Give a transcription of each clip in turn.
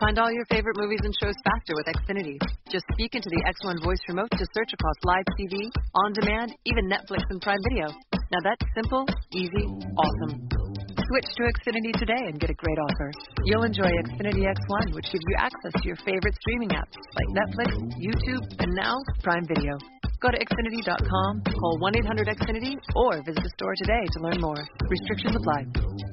Find all your favorite movies and shows faster with Xfinity. Just speak into the X1 voice remote to search across live TV, on demand, even Netflix and Prime Video. Now that's simple, easy, awesome. Switch to Xfinity today and get a great offer. You'll enjoy Xfinity X1, which gives you access to your favorite streaming apps like Netflix, YouTube, and now Prime Video. Go to Xfinity.com, call 1 800 Xfinity, or visit a store today to learn more. Restrictions apply.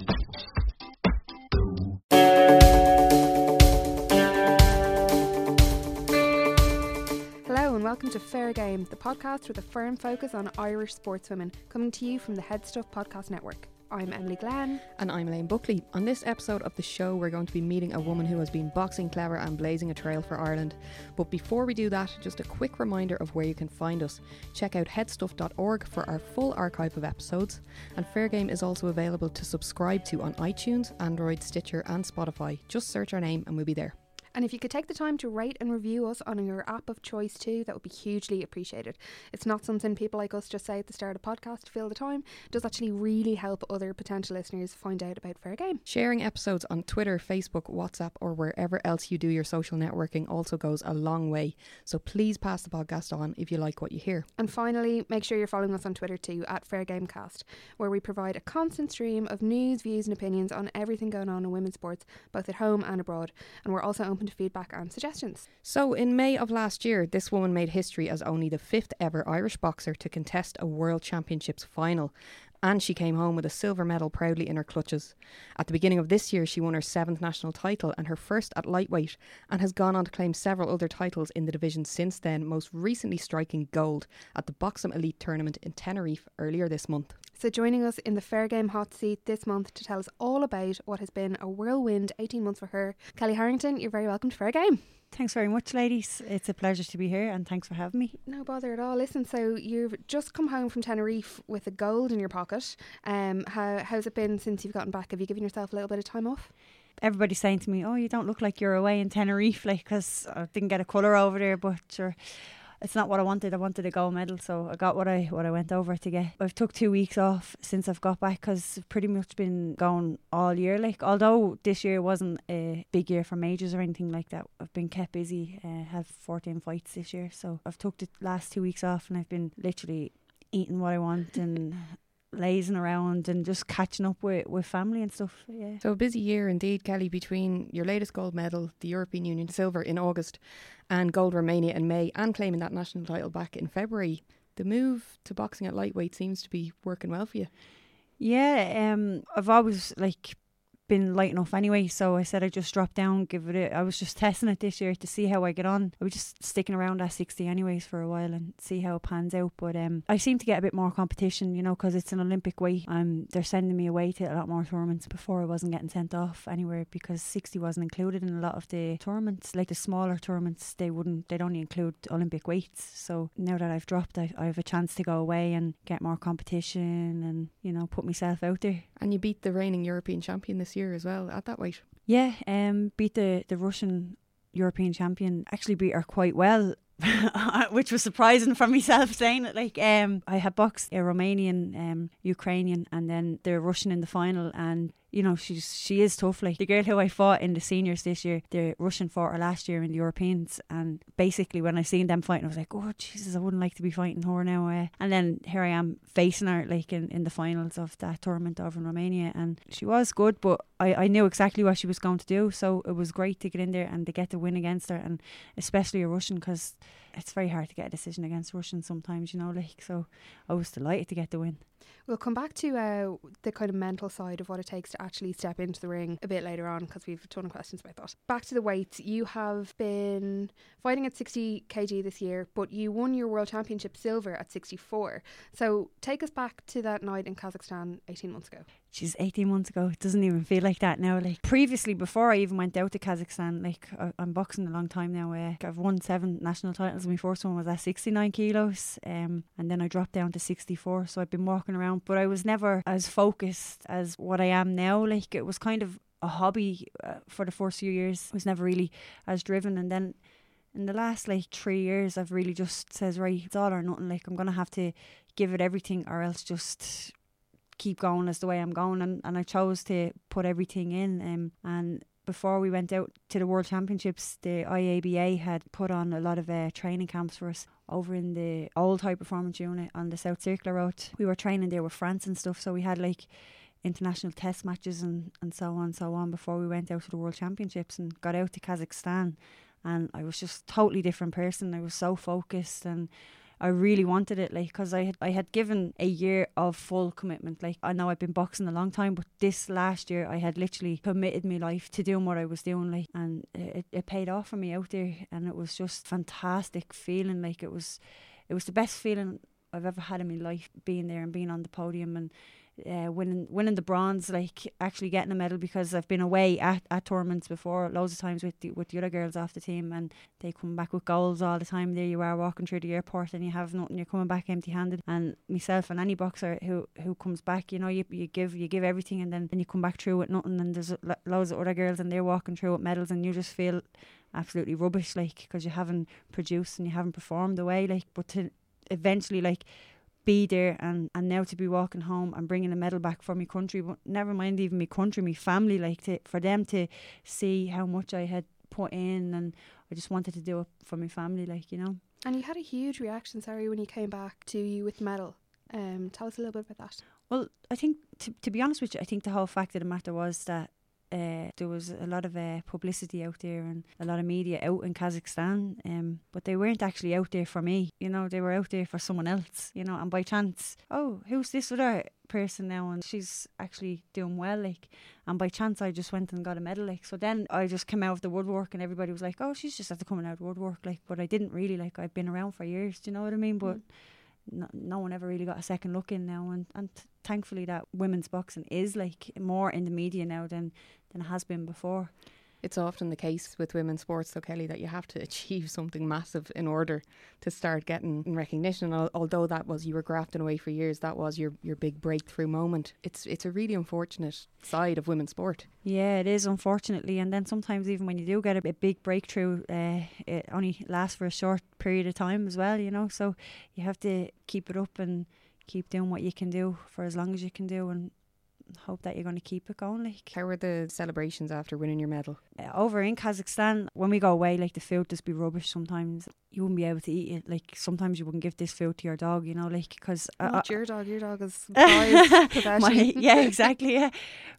Welcome to Fair Game, the podcast with a firm focus on Irish sportswomen, coming to you from the HeadStuff Podcast Network. I'm Emily Glenn. And I'm Elaine Buckley. On this episode of the show, we're going to be meeting a woman who has been boxing clever and blazing a trail for Ireland. But before we do that, just a quick reminder of where you can find us. Check out headstuff.org for our full archive of episodes. And Fair Game is also available to subscribe to on iTunes, Android, Stitcher, and Spotify. Just search our name and we'll be there. And if you could take the time to rate and review us on your app of choice too, that would be hugely appreciated. It's not something people like us just say at the start of the podcast to fill the time. It does actually really help other potential listeners find out about Fair Game. Sharing episodes on Twitter, Facebook, WhatsApp, or wherever else you do your social networking also goes a long way. So please pass the podcast on if you like what you hear. And finally, make sure you're following us on Twitter too at Fair Gamecast, where we provide a constant stream of news, views, and opinions on everything going on in women's sports, both at home and abroad. And we're also open to feedback and suggestions. So, in May of last year, this woman made history as only the fifth ever Irish boxer to contest a World Championships final. And she came home with a silver medal proudly in her clutches. At the beginning of this year, she won her seventh national title and her first at lightweight, and has gone on to claim several other titles in the division since then, most recently striking gold at the Boxing Elite tournament in Tenerife earlier this month. So, joining us in the Fair Game hot seat this month to tell us all about what has been a whirlwind 18 months for her, Kellie Harrington, you're very welcome to Fair Game. Thanks very much, ladies. It's a pleasure to be here and thanks for having me. No bother at all. Listen, so you've just come home from Tenerife with a gold in your pocket. Um, how, how's it been since you've gotten back? Have you given yourself a little bit of time off? Everybody's saying to me, "Oh, you don't look like you're away in Tenerife," like because I didn't get a colour over there. But sure, it's not what I wanted. I wanted a gold medal, so I got what I what I went over to get. I've took two weeks off since I've got back because pretty much been going all year. Like although this year wasn't a big year for majors or anything like that, I've been kept busy. Uh, had fourteen fights this year, so I've took the last two weeks off, and I've been literally eating what I want and lazing around and just catching up with, with family and stuff. Yeah. So a busy year indeed, Kellie, between your latest gold medal, the European Union silver in August, and gold Romania in May, and claiming that national title back in February. The move to boxing at lightweight seems to be working well for you. Yeah, um, I've always like been light enough anyway, so I said I'd just drop down, give it a, I was just testing it this year to see how I get on. I was just sticking around at 60 anyways for a while and see how it pans out. But um, I seem to get a bit more competition, you know, because it's an Olympic weight. Um, they're sending me away to a lot more tournaments. Before I wasn't getting sent off anywhere because 60 wasn't included in a lot of the tournaments. Like the smaller tournaments, they wouldn't, they'd only include Olympic weights. So now that I've dropped, I, I have a chance to go away and get more competition and, you know, put myself out there. And you beat the reigning European champion this year as well at that weight. Yeah, um, beat the, the Russian European champion. Actually, beat her quite well. which was surprising for myself saying it like um I had boxed a Romanian um Ukrainian and then the Russian in the final and you know she's she is tough. Like the girl who I fought in the seniors this year the Russian fought her last year in the Europeans. And basically when I seen them fighting I was like oh Jesus I wouldn't like to be fighting her now uh, and then here I am facing her like in, in the finals of that tournament over in Romania. And she was good but I, I knew exactly what she was going to do. So it was great to get in there and to get the win against her and especially a Russian because it's very hard to get a decision against Russians sometimes you know like so I was delighted to get the win We'll come back to uh, the kind of mental side of what it takes to actually step into the ring a bit later on because we've a ton of questions about that. Back to the weights. You have been fighting at 60 kg this year, but you won your World Championship silver at 64. So take us back to that night in Kazakhstan 18 months ago. She's 18 months ago. It doesn't even feel like that now. Like previously, before I even went out to Kazakhstan, like I, am boxing a long time now. Uh, I've won seven national titles. My first one was at 69 kilos, um, and then I dropped down to 64. So I've been walking around, but I was never as focused as what I am now. Like it was kind of a hobby uh, for the first few years. I was never really as driven, and then in the last like three years, I've really just says right, it's all or nothing. Like I'm gonna have to give it everything, or else just keep going as the way I'm going and, and I chose to put everything in um, and before we went out to the World Championships, the IABA had put on a lot of uh, training camps for us over in the old high performance unit on the South Circular Road. We were training there with France and stuff, so we had like international test matches and, and so on and so on before we went out to the World Championships and got out to Kazakhstan. And I was just totally different person. I was so focused and I really wanted it, like, because I had I had given a year of full commitment. Like, I know I've been boxing a long time, but this last year I had literally committed my life to doing what I was doing, like, and it, it paid off for me out there, and it was just fantastic feeling. Like, it was, it was the best feeling I've ever had in my life, being there and being on the podium and uh, winning winning the bronze, like actually getting a medal because I've been away at, at tournaments before loads of times with the, with the other girls off the team and they come back with goals all the time. There you are walking through the airport and you have nothing. You're coming back empty handed. And myself and any boxer who who comes back, you know, you you give you give everything and then and you come back through with nothing. And there's loads of other girls and they're walking through with medals and you just feel absolutely rubbish, like because you haven't produced and you haven't performed the way, like. But to eventually, like be there and, and now to be walking home and bringing a medal back for my country, but never mind even my country, my family, like to, for them to see how much I had put in and I just wanted to do it for my family, like, you know. And you had a huge reaction, sorry, when you came back to you with the medal. Um, tell us a little bit about that. Well, I think, to, to be honest with you, I think the whole fact of the matter was that uh, there was a lot of uh, publicity out there and a lot of media out in Kazakhstan, um, but they weren't actually out there for me. You know, they were out there for someone else. You know, and by chance, oh, who's this other person now? And she's actually doing well, like. And by chance, I just went and got a medal, like. So then I just came out of the woodwork, and everybody was like, "Oh, she's just after coming out of woodwork," like. But I didn't really like. I've been around for years. Do you know what I mean? But. Mm no, no one ever really got a second look in now and, and thankfully that women's boxing is like more in the media now than than it has been before it's often the case with women's sports, though, Kellie, that you have to achieve something massive in order to start getting recognition. although that was you were grafting away for years, that was your, your big breakthrough moment. It's it's a really unfortunate side of women's sport. Yeah, it is unfortunately, and then sometimes even when you do get a, a big breakthrough, uh, it only lasts for a short period of time as well. You know, so you have to keep it up and keep doing what you can do for as long as you can do and hope that you're going to keep it going. Like, how were the celebrations after winning your medal? Uh, over in Kazakhstan, when we go away, like the food just be rubbish sometimes. You wouldn't be able to eat it. Like sometimes you wouldn't give this food to your dog, you know, like because uh, not uh, your dog. Your dog is my, yeah, exactly, yeah.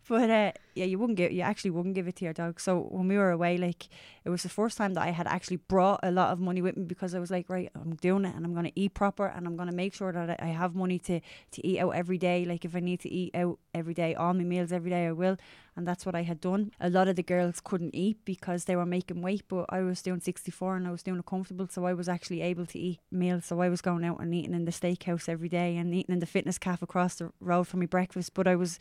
But uh, yeah, you wouldn't give. You actually wouldn't give it to your dog. So when we were away, like it was the first time that I had actually brought a lot of money with me because I was like, right, I'm doing it, and I'm to eat proper, and I'm to make sure that I have money to to eat out every day. Like if I need to eat out every day, all my meals every day, I will and that's what I had done. A lot of the girls couldn't eat because they were making weight, but I was doing 64 and I was doing it comfortable, so I was actually able to eat meals. So I was going out and eating in the steakhouse every day and eating in the fitness cafe across the road for my breakfast. But I was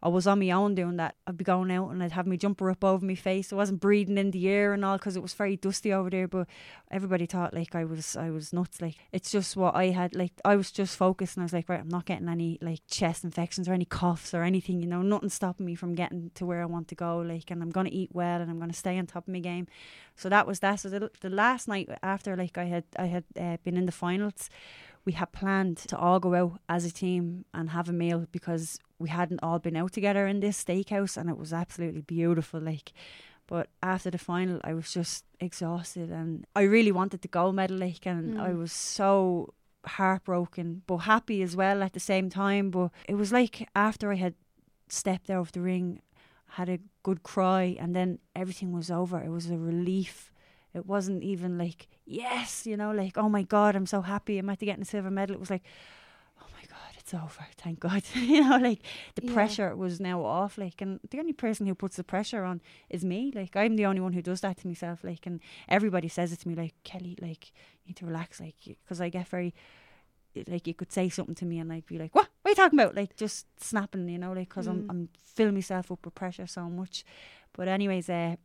I was on my own doing that. I'd be going out and I'd have my jumper up over my face. I wasn't breathing in the air and all because it was very dusty over there. But everybody thought like I was I was nuts. Like it's just what I had. Like I was just focused and I was like, right, I'm not getting any like chest infections or any coughs or anything. You know, nothing stopping me from getting to where I want to go. Like, and I'm gonna eat well and I'm gonna stay on top of my game. So that was that. So the, the last night after like I had I had uh, been in the finals we had planned to all go out as a team and have a meal because we hadn't all been out together in this steakhouse and it was absolutely beautiful like. But after the final I was just exhausted and I really wanted the gold medal like and mm. I was so heartbroken but happy as well at the same time. But it was like after I had stepped out of the ring had a good cry and then everything was over. It was a relief it wasn't even like, yes, you know, like, oh my God, I'm so happy I'm at getting a silver medal. It was like, oh my God, it's over. Thank God. you know, like the yeah. pressure was now off. Like, and the only person who puts the pressure on is me. Like, I'm the only one who does that to myself. Like, and everybody says it to me, like, Kellie, like, you need to relax. Like, because I get very, like you could say something to me and I'd be like, "What? What are you talking about?" Like just snapping, you know, like because mm. I'm I'm filling myself up with pressure so much. But anyways, uh,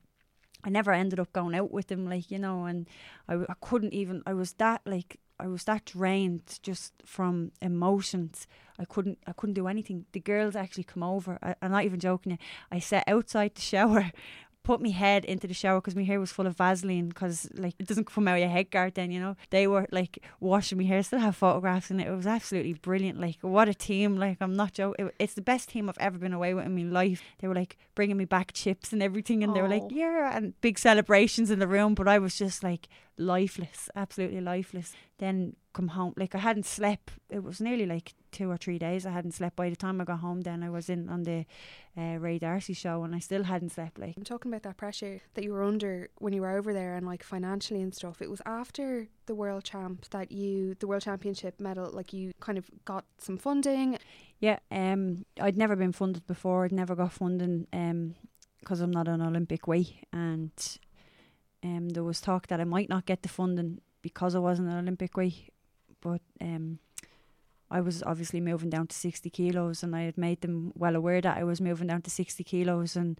I never ended up going out with him, like you know, and I, I couldn't even. I was that like I was that drained just from emotions. I couldn't I couldn't do anything. The girls actually come over. I, am not even joking. You. I sat outside the shower put my head into the shower because my hair was full of Vaseline because like it doesn't come out of your head guard then you know? They were like washing my hair. Still have photographs and it. it was absolutely brilliant. Like what a team. Like I'm not joking. It, it's the best team I've ever been away with in my life. They were like bringing me back chips and everything and Aww. they were like oh. yeah and big celebrations in the room but I was just like lifeless absolutely lifeless then come home. Like I hadn't slept it was nearly like two or three days I hadn't slept. By the time I got home then I was in on the uh, Ray D'Arcy show and I still hadn't slept like. I'm talking about that pressure that you were under when you were over there and like financially and stuff. It was after the world champ that you the world championship medal like you kind of got some funding. Yeah um I'd never been funded before. I'd never got funding um because I'm not an Olympic weight and um there was talk that I might not get the funding because I wasn't an Olympic weight but um, I was obviously moving down to 60 kilos and I had made them well aware that I was moving down to 60 kilos and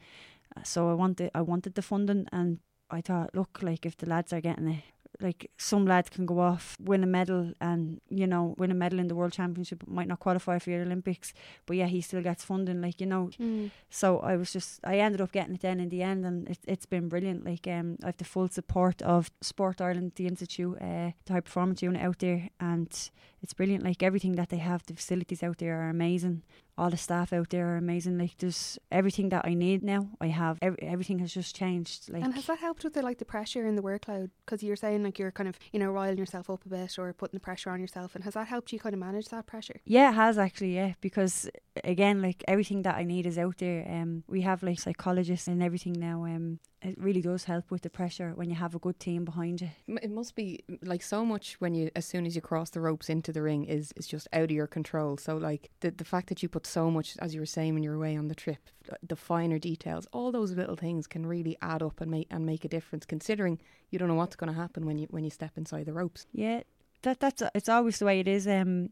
uh, so I wanted I wanted the funding and I thought look like if the lads are getting it like some lads can go off win a medal and you know win a medal in the world championship might not qualify for the olympics. But yeah he still gets funding like you know. Mm. so i was just i ended up getting it then in the end and it, it's been brilliant. Like um i have the full support of sport ireland the institute uh the high performance unit out there and it's brilliant like everything that they have the facilities out there are amazing all the staff out there are amazing. Like there's everything that I need now. I have every, everything has just changed. Like and has that helped with the like the pressure and the workload? Because you're saying like you're kind of you know riling yourself up a bit or putting the pressure on yourself. And has that helped you kind of manage that pressure? Yeah, it has actually. Yeah, because again, like everything that I need is out there. Um, we have like psychologists and everything now. Um, it really does help with the pressure when you have a good team behind you. It must be like so much when you, as soon as you cross the ropes into the ring, is is just out of your control. So like the the fact that you put so much, as you were saying when you were away on the trip, the finer details, all those little things can really add up and make and make a difference. Considering you don't know what's going to happen when you when you step inside the ropes. Yeah, that that's it's always the way it is. Um,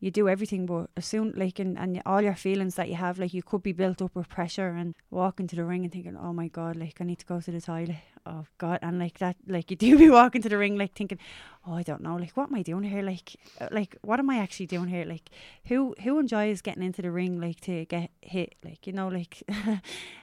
you do everything, but as soon like and, and all your feelings that you have, like you could be built up with pressure and walk into the ring and thinking, oh my god, like I need to go to the toilet. Oh god, and like that, like you do be walking to the ring, like thinking, oh I don't know, like what am I doing here? Like, uh, like what am I actually doing here? Like, who who enjoys getting into the ring like to get hit? Like you know, like,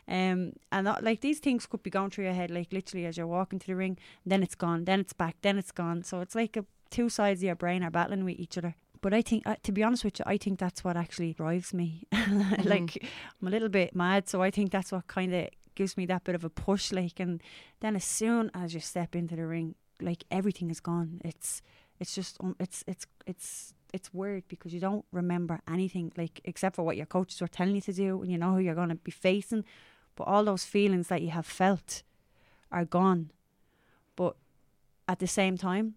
um, and that, like these things could be going through your head, like literally as you're walking to the ring, then it's gone, then it's back, then it's gone. So it's like a two sides of your brain are battling with each other. But I think, uh, to be honest with you, I think that's what actually drives me. mm-hmm. Like I'm a little bit mad, so I think that's what kind of gives me that bit of a push. Like, and then as soon as you step into the ring, like everything is gone. It's it's just um, it's it's it's it's weird because you don't remember anything like except for what your coaches were telling you to do and you know who you're going to be facing. But all those feelings that you have felt are gone. But at the same time,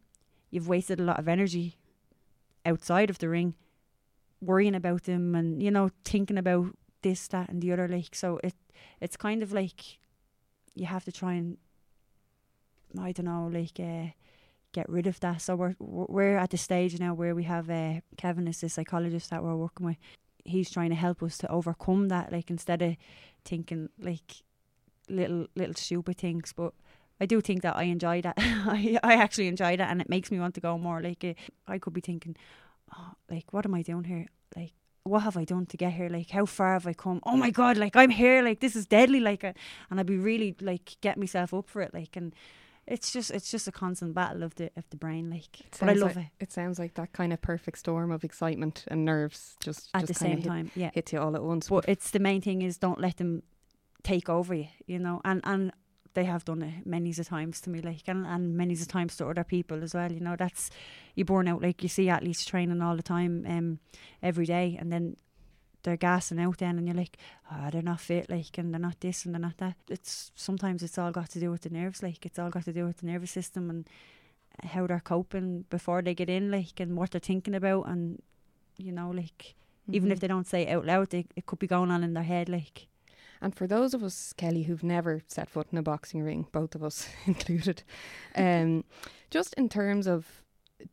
you've wasted a lot of energy outside of the ring worrying about them and you know thinking about this that and the other like so it it's kind of like you have to try and I don't know like uh, get rid of that. So we're we're at the stage now where we have uh, Kevin is the psychologist that we're working with. He's trying to help us to overcome that like instead of thinking like little little stupid things. But I do think that I enjoy that. I I actually enjoy that, and it makes me want to go more. Like uh, I could be thinking, oh, like what am I doing here? Like what have I done to get here? Like how far have I come? Oh my god! Like I'm here. Like this is deadly. Like uh, and I'd be really like get myself up for it. Like and it's just it's just a constant battle of the of the brain like but I love like, it it sounds like that kind of perfect storm of excitement and nerves just at just the same hit, time yeah hit you all at once but it's the main thing is don't let them take over you you know and and they have done it many a times to me, like and, and many a times to other people as well. You know, that's you burn out. Like you see athletes training all the time, um, every day, and then they're gassing out then, and you're like, oh, they're not fit, like, and they're not this and they're not that. It's sometimes it's all got to do with the nerves, like it's all got to do with the nervous system and how they're coping before they get in, like, and what they're thinking about, and you know, like. Mm-hmm. Even if mm-hmm. they don't say it out loud, they, it could be going on in their head. Like, and for those of us, Kellie, who've never set foot in a boxing ring, both of us included, um, just in terms of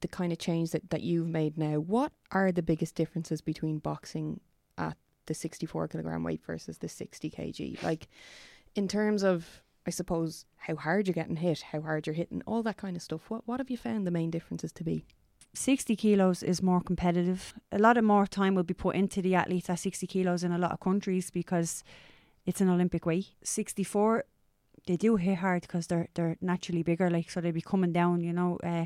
the kind of change that, that you've made now, what are the biggest differences between boxing at the 64 kilogram weight versus the 60 kg? Like, in terms of, I suppose, how hard you're getting hit, how hard you're hitting, all that kind of stuff, what, what have you found the main differences to be? 60 kilos is more competitive. A lot of more time will be put into the athletes at 60 kilos in a lot of countries because it's an Olympic weight. 64 they do hit hard because they're they're naturally bigger, like so they be coming down. You know, uh,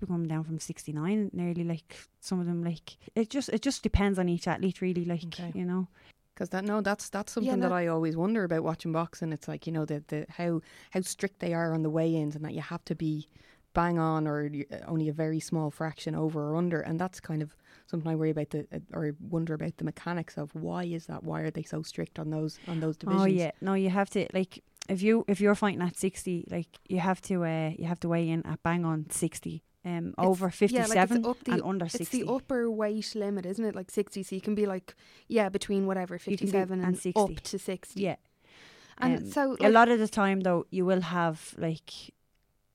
be coming down from sixty nine nearly. Like some of them, like it just it just depends on each athlete, really. Like Okay. you know, Because that no, that's that's something no- that I always wonder about watching boxing. It's like you know the the how how strict they are on the weigh-ins, and that you have to be bang on or uh, only a very small fraction over or under, and that's kind of something I worry about the uh, or wonder about the mechanics of why is that? Why are they so strict on those on those divisions? Oh yeah, no, you have to like if you if you're fighting at sixty, like you have to uh you have to weigh in at bang on sixty. Um, It's- over fifty-seven yeah, like seven it's up the, and under It's the upper weight limit, isn't it? Like 60. So you can be like, yeah, between whatever, You can be- 57 and and, 60. up to 60. yeah, And Um, so, a lot of the time though, you will have like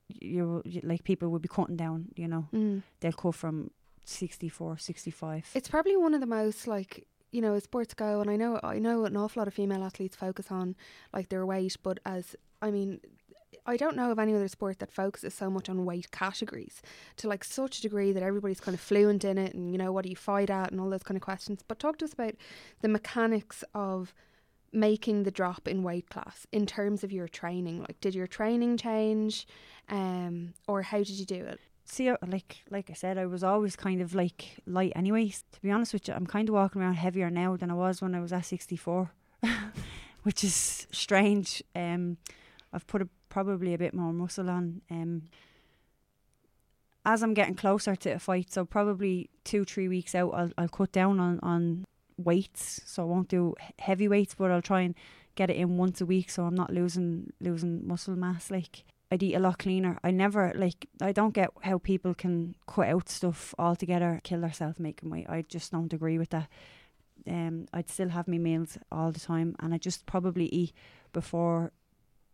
you like people will be cutting down. You know, mm. they'll cut from 64, 65. it's probably one of the most like you know as sports go and i know i know an awful lot of female athletes focus on like their weight but as i mean i don't know of any other sport that focuses so much on weight categories to like such a degree that everybody's kind of fluent in it and you know what do you fight at and all those kind of questions but talk to us about the mechanics of making the drop in weight class in terms of your training like did your training change um or how did you do it See, uh, like like I said, I was always kind of like light. Anyways, to be honest with you, I'm kind of walking around heavier now than I was when I was at 64, which is strange. Um, I've put a, probably a bit more muscle on. Um, as I'm getting closer to a fight, so probably two three weeks out, I'll I'll cut down on on weights. So I won't do heavy weights, but I'll try and get it in once a week, so I'm not losing losing muscle mass. Like I'd eat a lot cleaner. I never like I don't get how people can cut out stuff altogether, kill themselves making weight. I just don't agree with that. Um, I'd still have my meals all the time, and I just probably eat before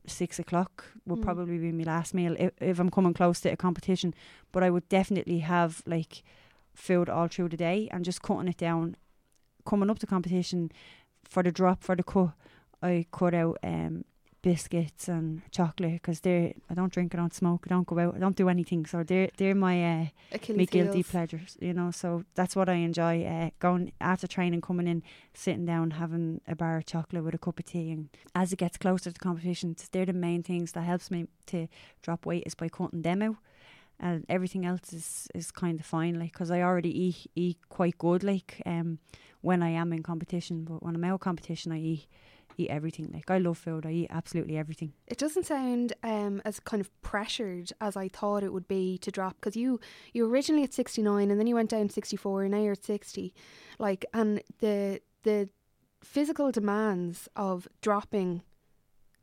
six o'clock. Would Mm. probably be my last meal if, if I'm coming close to a competition. But I would definitely have like food all through the day and just cutting it down. Coming up to competition for the drop for the cut, I cut out um biscuits and chocolate because they're I don't drink, I don't smoke, I don't go out, I don't do anything. So they're they're my uh, my guilty heels. pleasures, you know. So that's what I enjoy. Uh, going after training, coming in, sitting down, having a bar of chocolate with a cup of tea, and as it gets closer to competition, they're the main things that helps me to drop weight is by cutting them out. And everything else is, is kind of fine, like because I already eat eat quite good, like um when I am in competition. But when I'm out of competition, I eat eat everything. Like I love food, I eat absolutely everything. It doesn't sound um, as kind of pressured as I thought it would be to drop because you you originally at 69 and then you went down to 64 and now you're at 60 like and the the physical demands of dropping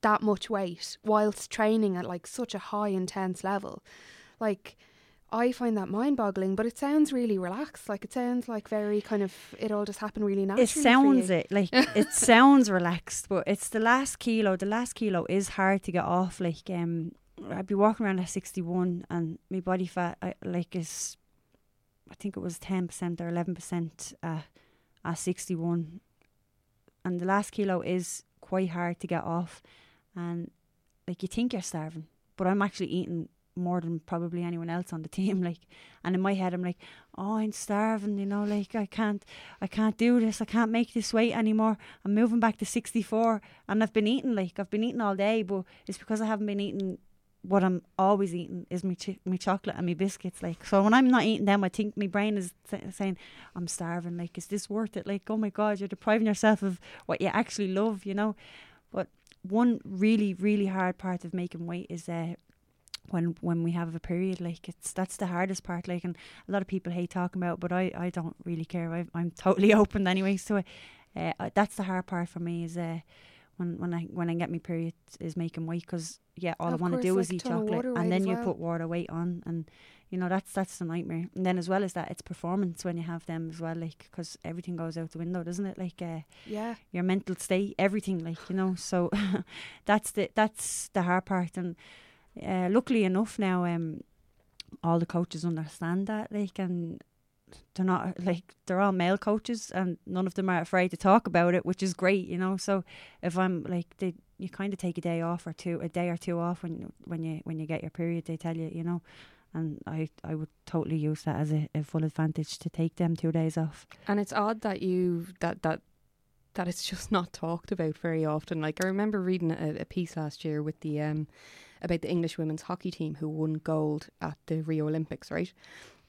that much weight whilst training at like such a high intense level like I find that mind boggling but it sounds really relaxed. Like it sounds like very kind of it all just happened really naturally it sounds it like it sounds relaxed but it's the last kilo the last kilo is hard to get off like um i'd be walking around at 61 and my body fat I, like is i think it was 10% or 11% uh, at 61 and the last kilo is quite hard to get off. And like you think you're starving but i'm actually eating more than probably anyone else on the team like and in my head i'm like oh i'm starving you know like i can't I can't do this. I can't make this weight anymore. I'm moving back to 64 and I've been eating like I've been eating all day, but it's because I haven't been eating what I'm always eating is my ch- my chocolate and my biscuits like. So when I'm not eating them, I think my brain is sa- saying I'm starving like is this worth it? Like oh my god, you're depriving yourself of what you actually love, you know? But one really really hard part of making weight is uh when when we have a period like it's that's the hardest part like and a lot of people hate talking about it, but I, I don't really care I, I'm totally open anyway to it uh, uh, that's the hard part for me is uh, when when I when I get my period is making weight because yeah all Of I want to do like is eat chocolate and then you well. put water weight on and you know that's that's the nightmare and then as well as that it's performance when you have them as well like because everything goes out the window doesn't it like uh, yeah your mental state, everything, like you know. So that's the that's the hard part, and uh, luckily enough now, um, all the coaches understand that, like, and they're not like they're all male coaches, and none of them are afraid to talk about it, which is great, you know. So if I'm like, they, you kind of take a day off or two, a day or two off when when you when you get your period, they tell you, you know. And I, I would totally use that as a, a full advantage to take them two days off. And it's odd that you that that that it's just not talked about very often. Like I remember reading a, a piece last year with the um, about the English women's hockey team who won gold at the Rio Olympics, right?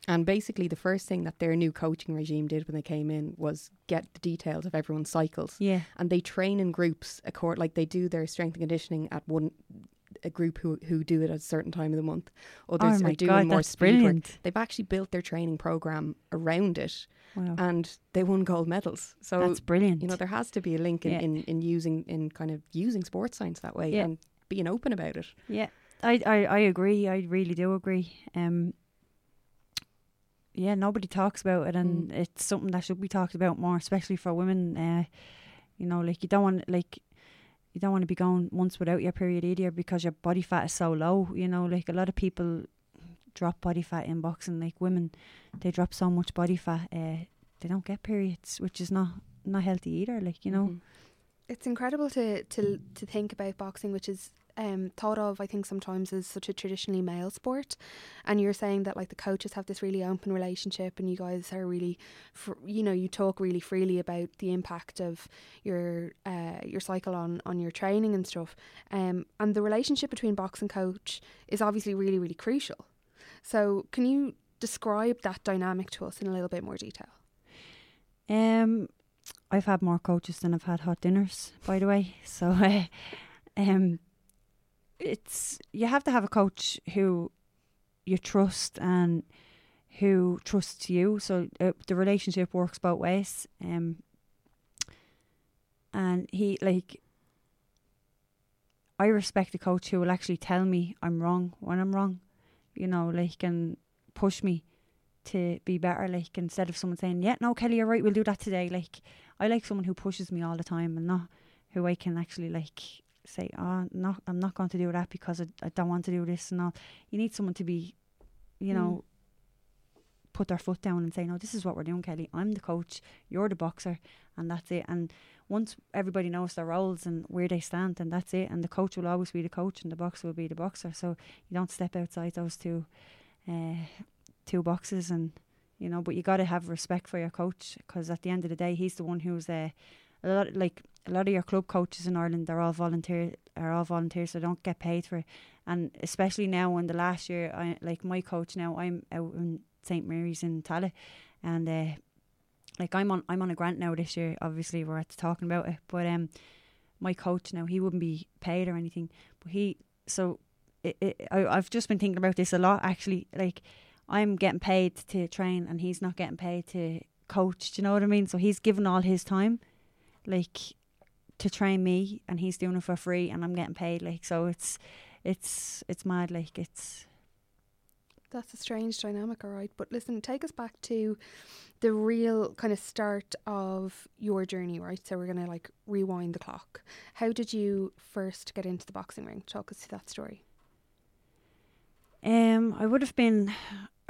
And basically, the first thing that their new coaching regime did when they came in was get the details of everyone's cycles. Yeah. And they train in groups, accord like they do their strength and conditioning at one a group who who do it at a certain time of the month. Others oh my are doing god, more that's speed work. brilliant. They've actually built their training program around it, Wow. and they won gold medals. So that's brilliant. you know there has to be a link in, Yeah. in, in using in kind of using sports science that way Yeah. and being open about it. Yeah, I, I, I agree. I really do agree. Um, yeah, nobody talks about it, and Mm. it's something that should be talked about more, especially for women. Uh, you know, like you don't want like you don't want to be going months without your period either because your body fat is so low. You know, like a lot of people drop body fat in boxing. Like women, they drop so much body fat, uh, they don't get periods, which is not not healthy either. Like you know, Mhm. It's incredible to to to think about boxing, which is um, thought of, I think, sometimes as such a traditionally male sport. And you're saying that like the coaches have this really open relationship, and you guys are really, fr- you know, you talk really freely about the impact of your uh, your cycle on on your training and stuff. Um, and the relationship between box and coach is obviously really really crucial. So, can you describe that dynamic to us in a little bit more detail? Um, I've had more coaches than I've had hot dinners, by the way. So, uh, um, it's you have to have a coach who you trust and who trusts you. So uh, the relationship works both ways. Um, and he like. I respect a coach who will actually tell me I'm wrong when I'm wrong, you know, like and push me to be better. Like instead of someone saying, "Yeah, no, Kellie, you're right. We'll do that today." Like I like someone who pushes me all the time and not who I can actually like say, "Oh, no, I'm not going to do that because I, I don't want to do this." And all. You need someone to be, you know, put their foot down and say, "No, this is what we're doing, Kellie. I'm the coach. You're the boxer, and that's it." And once everybody knows their roles and where they stand, and that's it. And the coach will always be the coach, and the boxer will be the boxer. So you don't step outside those two, uh, two boxes, and you know. But you got to have respect for your coach because at the end of the day, he's the one who's uh, a lot like a lot of your club coaches in Ireland. They're all volunteer, are all volunteers, so they don't get paid for it. And especially now in the last year, I like my coach now. I'm out in St Mary's in Tallaght, and uh, like I'm on I'm on a grant now this year. Obviously, we're talking about it, but um, my coach now he wouldn't be paid or anything, but he so it, it, I, I've just been thinking about this a lot actually. Like I'm getting paid to train, and he's not getting paid to coach. Do you know what I mean? So he's given all his time, like to train me, and he's doing it for free, and I'm getting paid. Like so, it's it's it's mad. Like it's That's a strange dynamic, all right. But listen, take us back to the real kind of start of your journey, right? So we're going to like rewind the clock. How did you first get into the boxing ring? Talk us through that story. Um, I would have been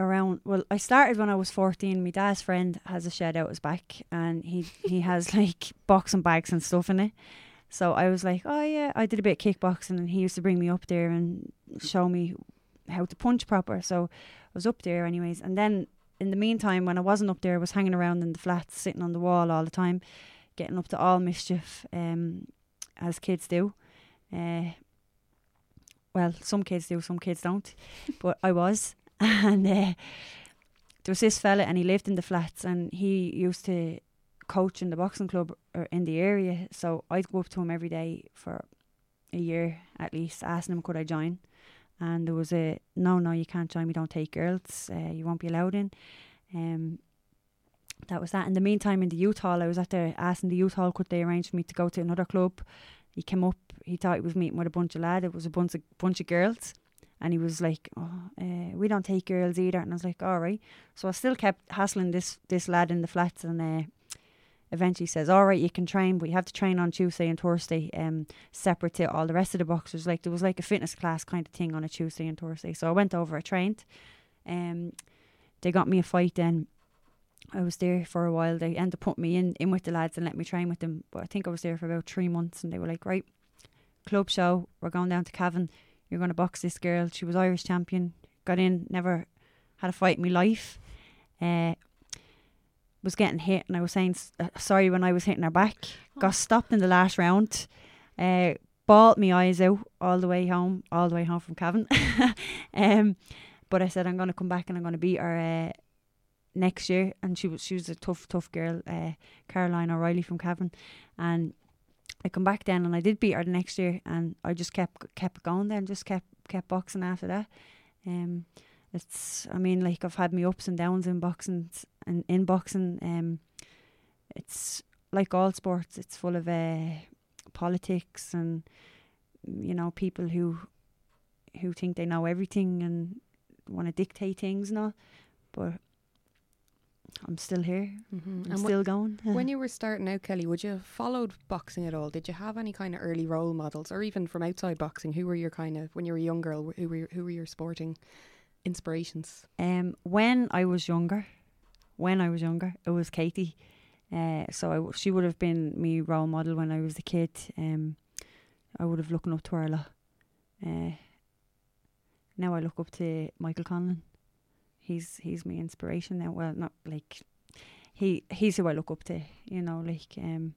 around. Well, I started when I was fourteen. My dad's friend has a shed out his back, and he he has like boxing bags and stuff in it. So I was like, oh yeah, I did a bit of kickboxing, and he used to bring me up there and show me how to punch proper. So I was up there anyways, and then in the meantime, when I wasn't up there, I was hanging around in the flats, sitting on the wall all the time, getting up to all mischief, um, as kids do. Uh, well, some kids do, some kids don't, but I was, and uh, there was this fella, and he lived in the flats, and he used to coach in the boxing club or in the area. So I'd go up to him every day for a year at least, asking him could I join. And there was a no, no, you can't join. We don't take girls. Uh, you won't be allowed in. Um, that was that. In the meantime, in the youth hall, I was at there asking the youth hall could they arrange for me to go to another club. He came up. He thought he was meeting with a bunch of lads. It was a bunch of bunch of girls, and he was like, "Oh, uh, we don't take girls either." And I was like, "All right." So I still kept hassling this this lad in the flats, and uh, eventually says, "All right, you can train, but you have to train on Tuesday and Thursday, um, separate to all the rest of the boxers." Like there was like a fitness class kind of thing on a Tuesday and Thursday. So I went over, I trained. Um, they got me a fight. Then I was there for a while. They ended up putting me in in with the lads and let me train with them. But I think I was there for about three months, and they were like, "Right, club show. We're going down to Cavan. You're going to box this girl. She was Irish champion. Got in, never had a fight in my life." Uh, was getting hit, and I was saying uh, sorry when I was hitting her back. Got stopped in the last round. Uh, bawled my eyes out all the way home, all the way home from Cavan. um, but I said I'm going to come back and I'm going to beat her uh, next year. And she was she was a tough, tough girl, uh, Caroline O'Reilly from Cavan, and I come back then and I did beat her the next year, and I just kept kept going then, just kept kept boxing after that. Um, it's I mean like I've had me ups and downs in boxing and in boxing. Um, it's like all sports. It's full of uh, politics and you know people who who think they know everything and want to dictate things and all. But I'm still here. Mm-hmm. I'm And still going. when you were starting out, Kellie, would you have followed boxing at all? Did you have any kind of early role models, or even from outside boxing? Who were your kind of when you were a young girl? Who were your, who were your sporting inspirations? Um, when I was younger, when I was younger, it was Katie. Uh, so I w she would have been me role model when I was a kid. Um, I would have looked up to her a lot. Uh, now I look up to Michael Conlon. He's he's my inspiration now. Well, not like he he's who I look up to. You know, like um,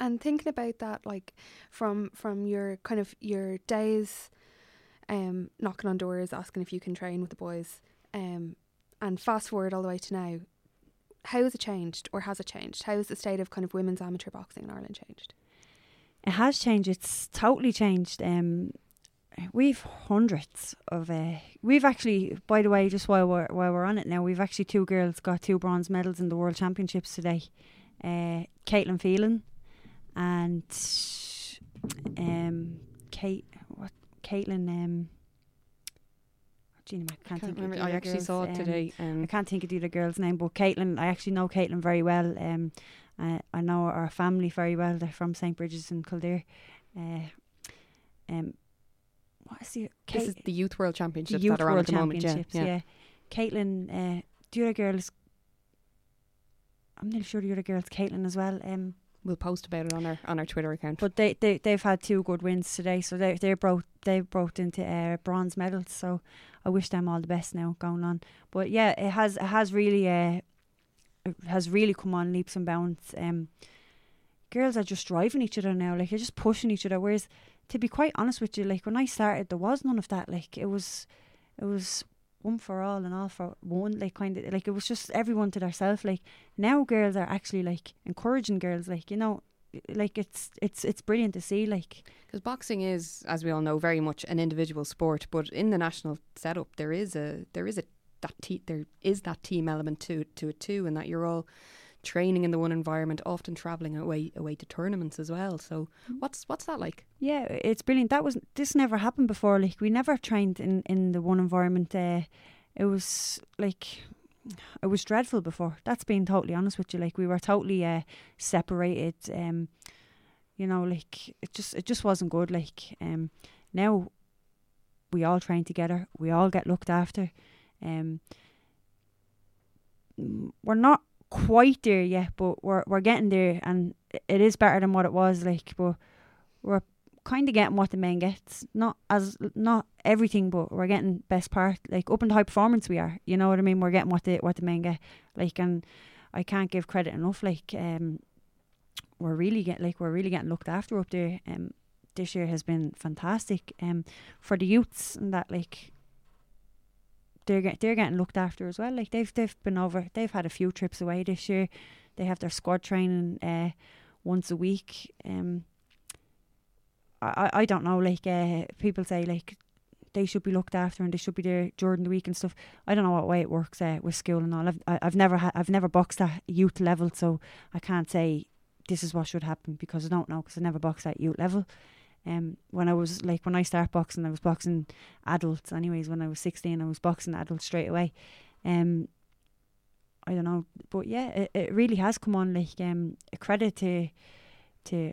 And thinking about that, like from from your kind of your days, um, knocking on doors, asking if you can train with the boys, um, and fast forward all the way to now, how has it changed, or has it changed? How has the state of kind of women's amateur boxing in Ireland changed? It has changed. It's totally changed. Um, we've hundreds of. Uh, we've actually, by the way, just while we're while we're on it now, we've actually two girls got two bronze medals in the World Championships today. Uh, Caitlin Phelan and um, Kate. What Caitlin? Um, Gina, I can't, think. remember. I actually girls, saw it um, today. Um, I can't think of the other girl's name, but Caitlin, I actually know Caitlin very well. Um, I, I know our family very well. They're from St. Bridget's in Kildare. Uh, um, what is the this is the Youth World Championships Youth that are on World at the moment. Yeah, Championships? yeah. Yeah, Caitlin. Uh, the other girl is. I'm not sure the other girl's Caitlin as well. Um, We'll post about it on our on our Twitter account. but they they they've had two good wins today, so they they brought they broke into uh, bronze medals. So I wish them all the best now going on. But yeah, it has it has really uh it has really come on leaps and bounds. Um, girls are just driving each other now, like they're just pushing each other. Whereas, to be quite honest with you, like when I started, there was none of that. Like it was, it was one for all and all for one. Like kind of like it was just everyone to themselves. Like now, girls are actually like encouraging girls. Like you know, like it's it's it's brilliant to see. Like Because boxing is, as we all know, very much an individual sport. But in the national setup, there is a there is a that te- there is that team element to to it too, and that you're all training in the one environment, often traveling away away to tournaments as well. So what's what's that like? Yeah, it's brilliant. That was this never happened before. Like we never trained in in the one environment. Uh, it was like it was dreadful before. That's being totally honest with you. Like we were totally uh, separated. Um, you know, like it just it just wasn't good. Like um, now we all train together. We all get looked after. Um, mm, we're not quite there yet, but we're we're getting there, and it- is better than what it was. Like, but we're kind of getting what the men gets. Not as not everything, but we're getting best part. Like up in high performance, we are. You know what I mean? We're getting what the what the men get. Like, and I can't give credit enough. Like, um, we're really get like we're really getting looked after up there. Um, this year has been fantastic. Um, for the youths and that like. They're they're getting looked after as well. Like they've they've been over. They've had a few trips away this year. They have their squad training uh, once a week. Um, I, I don't know, like uh, people say like they should be looked after and they should be there during the week and stuff. I don't know what way it works uh, with school and all. I've I've never ha- I've never boxed at youth level, so I can't say this is what should happen because I don't know because I never boxed at youth level. Um, when I was like when I start boxing, I was boxing adults. Anyways, when I was sixteen, I was boxing adults straight away. Um, I don't know, but yeah, it, it really has come on. Like um, a credit to to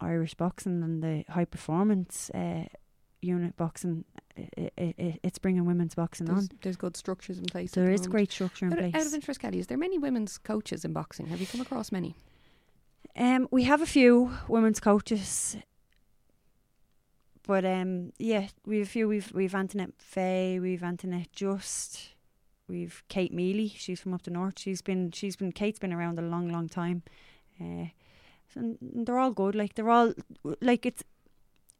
Irish boxing and the high performance uh, unit boxing. It, it, it, it's bringing women's boxing There's, on. there's good structures in place. There the is moment. great structure in Out, place. out of interest, Kellie, is there many women's coaches in boxing? Have you come across many? Um, we have a few women's coaches, but um, yeah, we've a few. We've we've Antoinette Fay, we've Antoinette Just, we've Kate Mealy. She's from up the north. She's been she's been Kate's been around a long long time. Uh, and they're all good. Like they're all like it's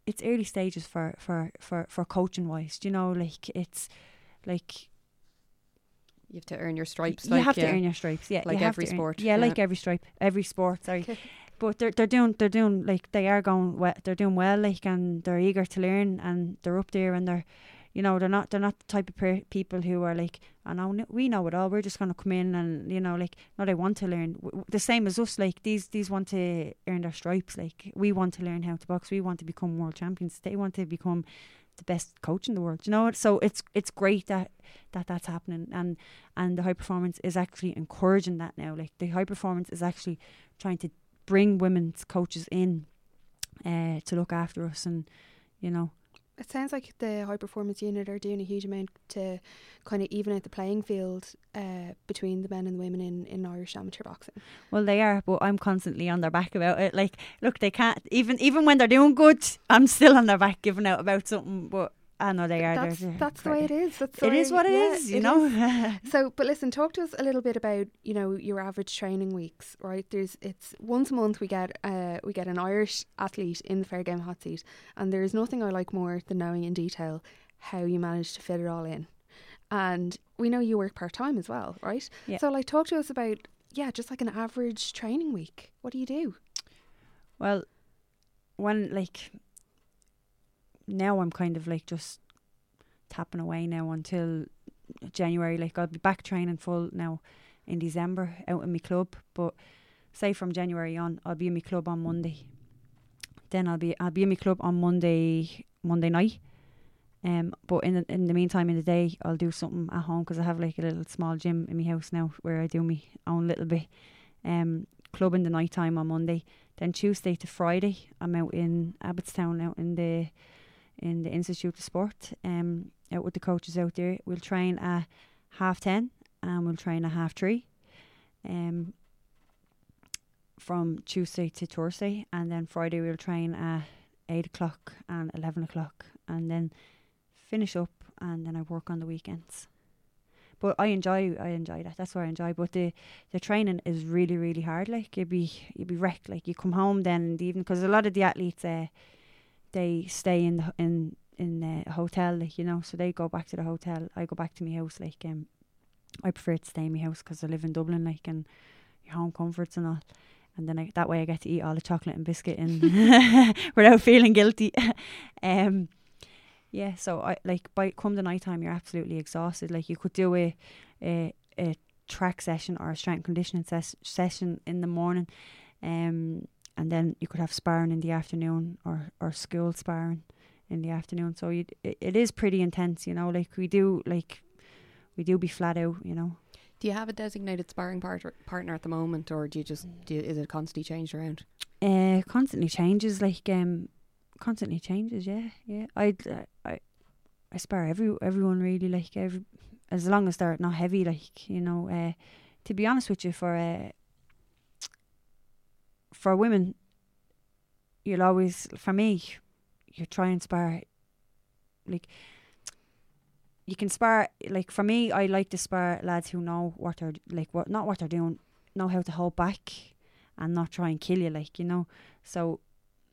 it's early stages for for for for coaching wise. Do you know, like it's like You have to earn your stripes. you like, have yeah. to earn your stripes. Yeah, Like every earn- sport, Yeah, yeah. like every stripe, every sport. Sorry, but they're they're doing they're doing like they are going well. They're doing well, like and they're eager to learn, and they're up there, and they're, you know, they're not they're not the type of per- people who are like, I know we know it all. We're just gonna come in and you know, like, no, they want to learn. W- The same as us, like these these want to earn their stripes. Like we want to learn how to box. We want to become world champions. They want to become the best coach in the world. You know? So it's it's great that that that's happening, and and the high performance is actually encouraging that now. Like the high performance is actually trying to bring women's coaches in uh, to look after us, and you know, It sounds like the high performance unit are doing a huge amount to kind of even out the playing field uh, between the men and the women in, in Irish amateur boxing. well they are, but I'm constantly on their back about it. Like, look, they can't even even when they're doing good, I'm still on their back giving out about something. But I know they are. That's, that's the way it is. That's It is what it yeah, is, you it know. is. So, but listen, talk to us a little bit about you know your average training weeks, right? There's it's once a month we get uh we get an Irish athlete in the fair game hot seat, and there is nothing I like more than knowing in detail how you manage to fit it all in, and we know you work part time as well, right? Yeah. So, like, talk to us about yeah, just like an average training week. What do you do? Well, when like now I'm kind of like just tapping away now until January. Like I'll be back training full now in December out in my club. But say from January on, I'll be in my club on Monday. Then I'll be I'll be in my club on Monday Monday night. Um, but in the, in the meantime, in the day, I'll do something at home because I have like a little small gym in my house now where I do my own little bit. Um, club in the night time on Monday. Then Tuesday to Friday, I'm out in Abbottstown, out in the in the Institute of Sport. Um, out with the coaches out there. We'll train at half ten and we'll train at half three. Um, from Tuesday to Thursday, and then Friday we'll train at eight o'clock and eleven o'clock, and then finish up, and then I work on the weekends. But I enjoy, I enjoy that. That's what I enjoy. But the the training is really, really hard. Like you'd be, you'd be wrecked. Like you come home then in the evening because a lot of the athletes, uh, they stay in the in in a hotel, like you know, so they go back to the hotel. I go back to my house. Like um, I prefer to stay in my house because I live in Dublin, like and your home comforts and all. And then I, that way I get to eat all the chocolate and biscuit and without feeling guilty. um, yeah, so I like by come the night time you're absolutely exhausted. Like you could do a a, a track session or a strength conditioning ses- session in the morning, um, and then you could have sparring in the afternoon or or school sparring in the afternoon. So you it, it is pretty intense, you know. Like we do like we do be flat out, you know. Do you have a designated sparring partner partner at the moment, or do you just do you, is it constantly changed around? Uh, constantly changes, like um, constantly changes. Yeah, yeah. I I I spar every everyone really like every as long as they're not heavy, like you know. Uh, to be honest with you, for uh, for women, you'll always for me, you try and spar like you can spar like for me. I like to spar lads who know what they're like, what not what they're doing, know how to hold back and not try and kill you, like you know. So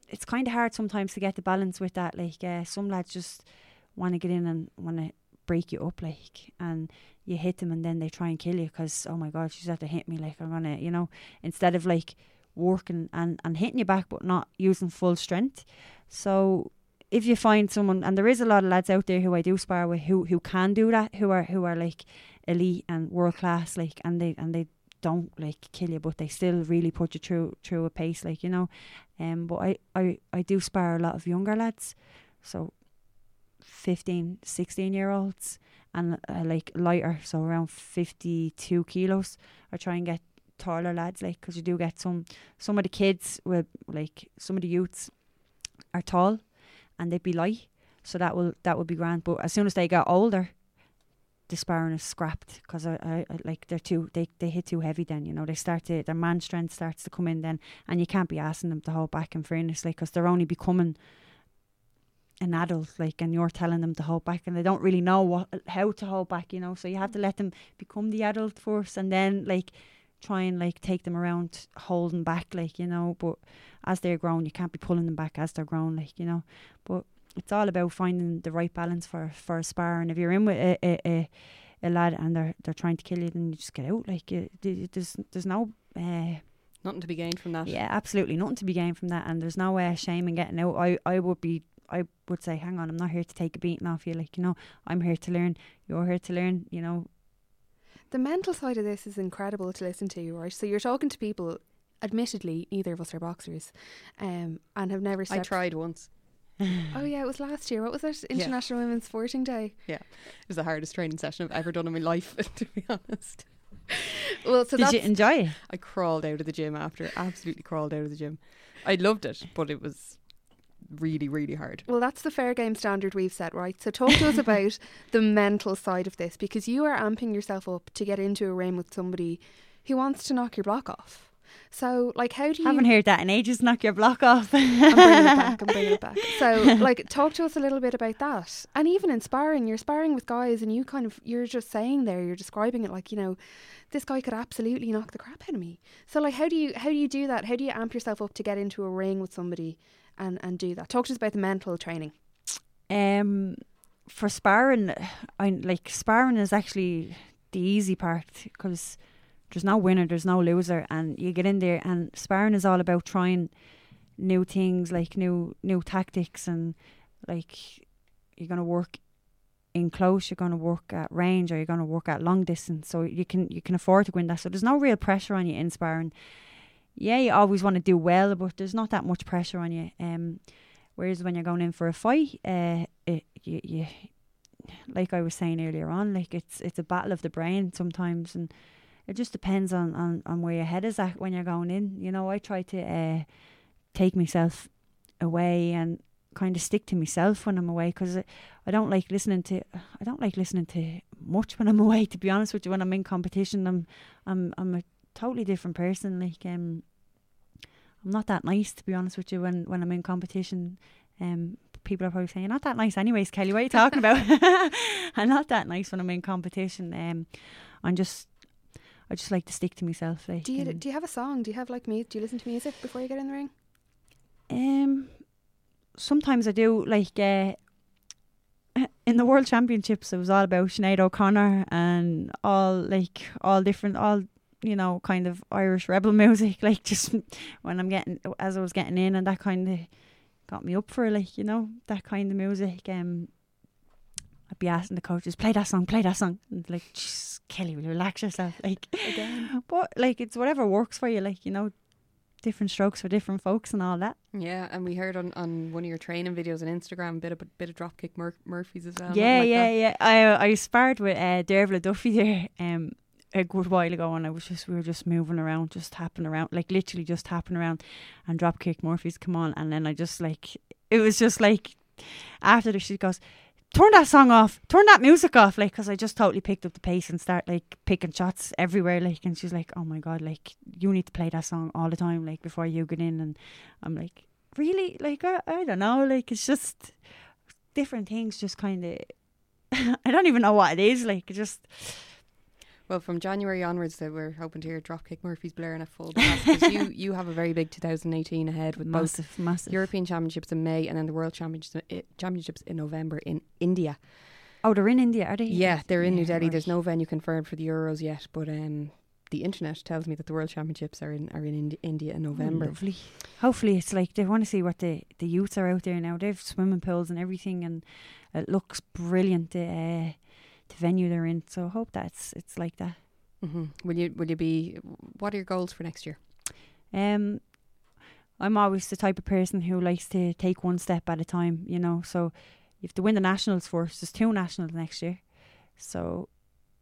it's kind of hard sometimes to get the balance with that. Like uh, some lads just want to get in and want to break you up, like, and you hit them and then they try and kill you because oh my god, she's had to hit me, like I'm gonna, you know, instead of like working and and hitting you back but not using full strength. So if you find someone, and there is a lot of lads out there who I do spar with who who can do that, who are who are like elite and world class, like, and they and they don't like kill you, but they still really put you through through a pace, like you know. Um, but I I I do spar a lot of younger lads, so 15, 16 year olds, and uh, like lighter, so around fifty two kilos. I try and get taller lads, like, because you do get some some of the kids with like some of the youths are tall, and they'd be light, so that will that would be grand. But as soon as they get older, the sparring is scrapped because I, I, I like they're too they, they hit too heavy then you know they start to their man strength starts to come in then and you can't be asking them to hold back in fairness like because they're only becoming an adult, like, and you're telling them to hold back, and they don't really know what how to hold back, you know. So you have to let them become the adult first, and then like try and like take them around holding back, like you know. But as they're grown, you can't be pulling them back as they're grown, like you know. But it's all about finding the right balance for for a spar, and if you're in with a, a, a a lad and they're they're trying to kill you, then you just get out. Like you, there's there's no uh, nothing to be gained from that. Yeah, absolutely nothing to be gained from that, and there's no uh, shame in getting out. I I would be. I would say, hang on, I'm not here to take a beating off you. Like, you know, I'm here to learn. You're here to learn, you know. The mental side of this is incredible to listen to, right? So you're talking to people, admittedly, neither of us are boxers, um, and have never seen I tried once. oh yeah, it was last year. What was it? International yeah. Women's Sporting Day. Yeah, it was the hardest training session I've ever done in my life, to be honest. Well, so did you enjoy it? I crawled out of the gym after. Absolutely crawled out of the gym. I loved it, but it was really, really hard. Well, that's the fair game standard we've set, right? So, talk to us about the mental side of this because you are amping yourself up to get into a ring with somebody who wants to knock your block off. So, like, how do you? I haven't heard that in ages. Knock your block off. I'm bringing it back. I'm bringing it back. So, like, talk to us a little bit about that. And even in sparring, you're sparring with guys, and you kind of you're just saying there, you're describing it like, you know, this guy could absolutely knock the crap out of me. So, like, how do you how do you do that? How do you amp yourself up to get into a ring with somebody and and do that? Talk to us about the mental training. Um, for sparring, I like sparring is actually the easy part because there's no winner, there's no loser, and you get in there. And sparring is all about trying new things, like new new tactics, and like you're gonna work in close, you're gonna work at range, or you're gonna work at long distance. So you can you can afford to win that. So there's no real pressure on you in sparring. Yeah, you always want to do well, but there's not that much pressure on you. Um, whereas when you're going in for a fight, uh, it, you, you like I was saying earlier on, like it's it's a battle of the brain sometimes, and it just depends on, on, on where your head is at when you're going in. You know, I try to uh, take myself away and kind of stick to myself when I'm away because I, don't like listening to I don't like listening to much when I'm away. To be honest with you, when I'm in competition, I'm I'm I'm a totally different person. Like um, I'm not that nice to be honest with you when when I'm in competition. Um, people are probably saying, "Not that nice, anyways, Kellie. What are you talking about?" I'm not that nice when I'm in competition. Um, I'm just I just like to stick to myself. Like, do you do you have a song? Do you have like me? Do you listen to music before you get in the ring? Um, sometimes I do. Like uh, in the World Championships, it was all about Sinead O'Connor and all like all different all you know kind of Irish rebel music. Like just when I'm getting as I was getting in, and that kind of got me up for like you know that kind of music. Um, I'd be asking the coaches, play that song, play that song. And like, Kellie, will you relax yourself? Like, again. But like, it's whatever works for you. Like, you know, different strokes for different folks and all that. Yeah, and we heard on, on one of your training videos on Instagram a bit of a bit of dropkick Mur- Murphys as well. Yeah, like yeah, that. yeah. I I sparred with uh, Dervla Duffy there um a good while ago, and I was just we were just moving around, just tapping around, like literally just tapping around, and dropkick Murphys come on, and then I just like it was just like after the she goes turn that song off, turn that music off, like, because I just totally picked up the pace and start like picking shots everywhere, like, and she's like, oh my god, like, you need to play that song all the time, like, before you get in, and I'm like, really, like, I, I don't know, like, it's just different things, just kind of, I don't even know what it is, like, just well, from January onwards, that we're hoping to hear Dropkick Murphys blaring at full blast because you you have a very big 2018 ahead with massive, both massive European Championships in May and then the World Championships uh, Championships in November in India. Oh, they're in India, are they? Yeah, they're in yeah, New Delhi. There's no venue confirmed for the Euros yet, but um, the internet tells me that the World Championships are in are in Indi- India in November. Lovely. Hopefully, it's like they want to see what the the youths are out there now. They've swimming pools and everything, and it looks brilliant. The, uh, the venue they're in. So I hope that's it's like that. Mm-hmm. Will you will you be? What are your goals for next year? Um, I'm always the type of person who likes to take one step at a time. You know, so you have to win the nationals first. There's two nationals next year, so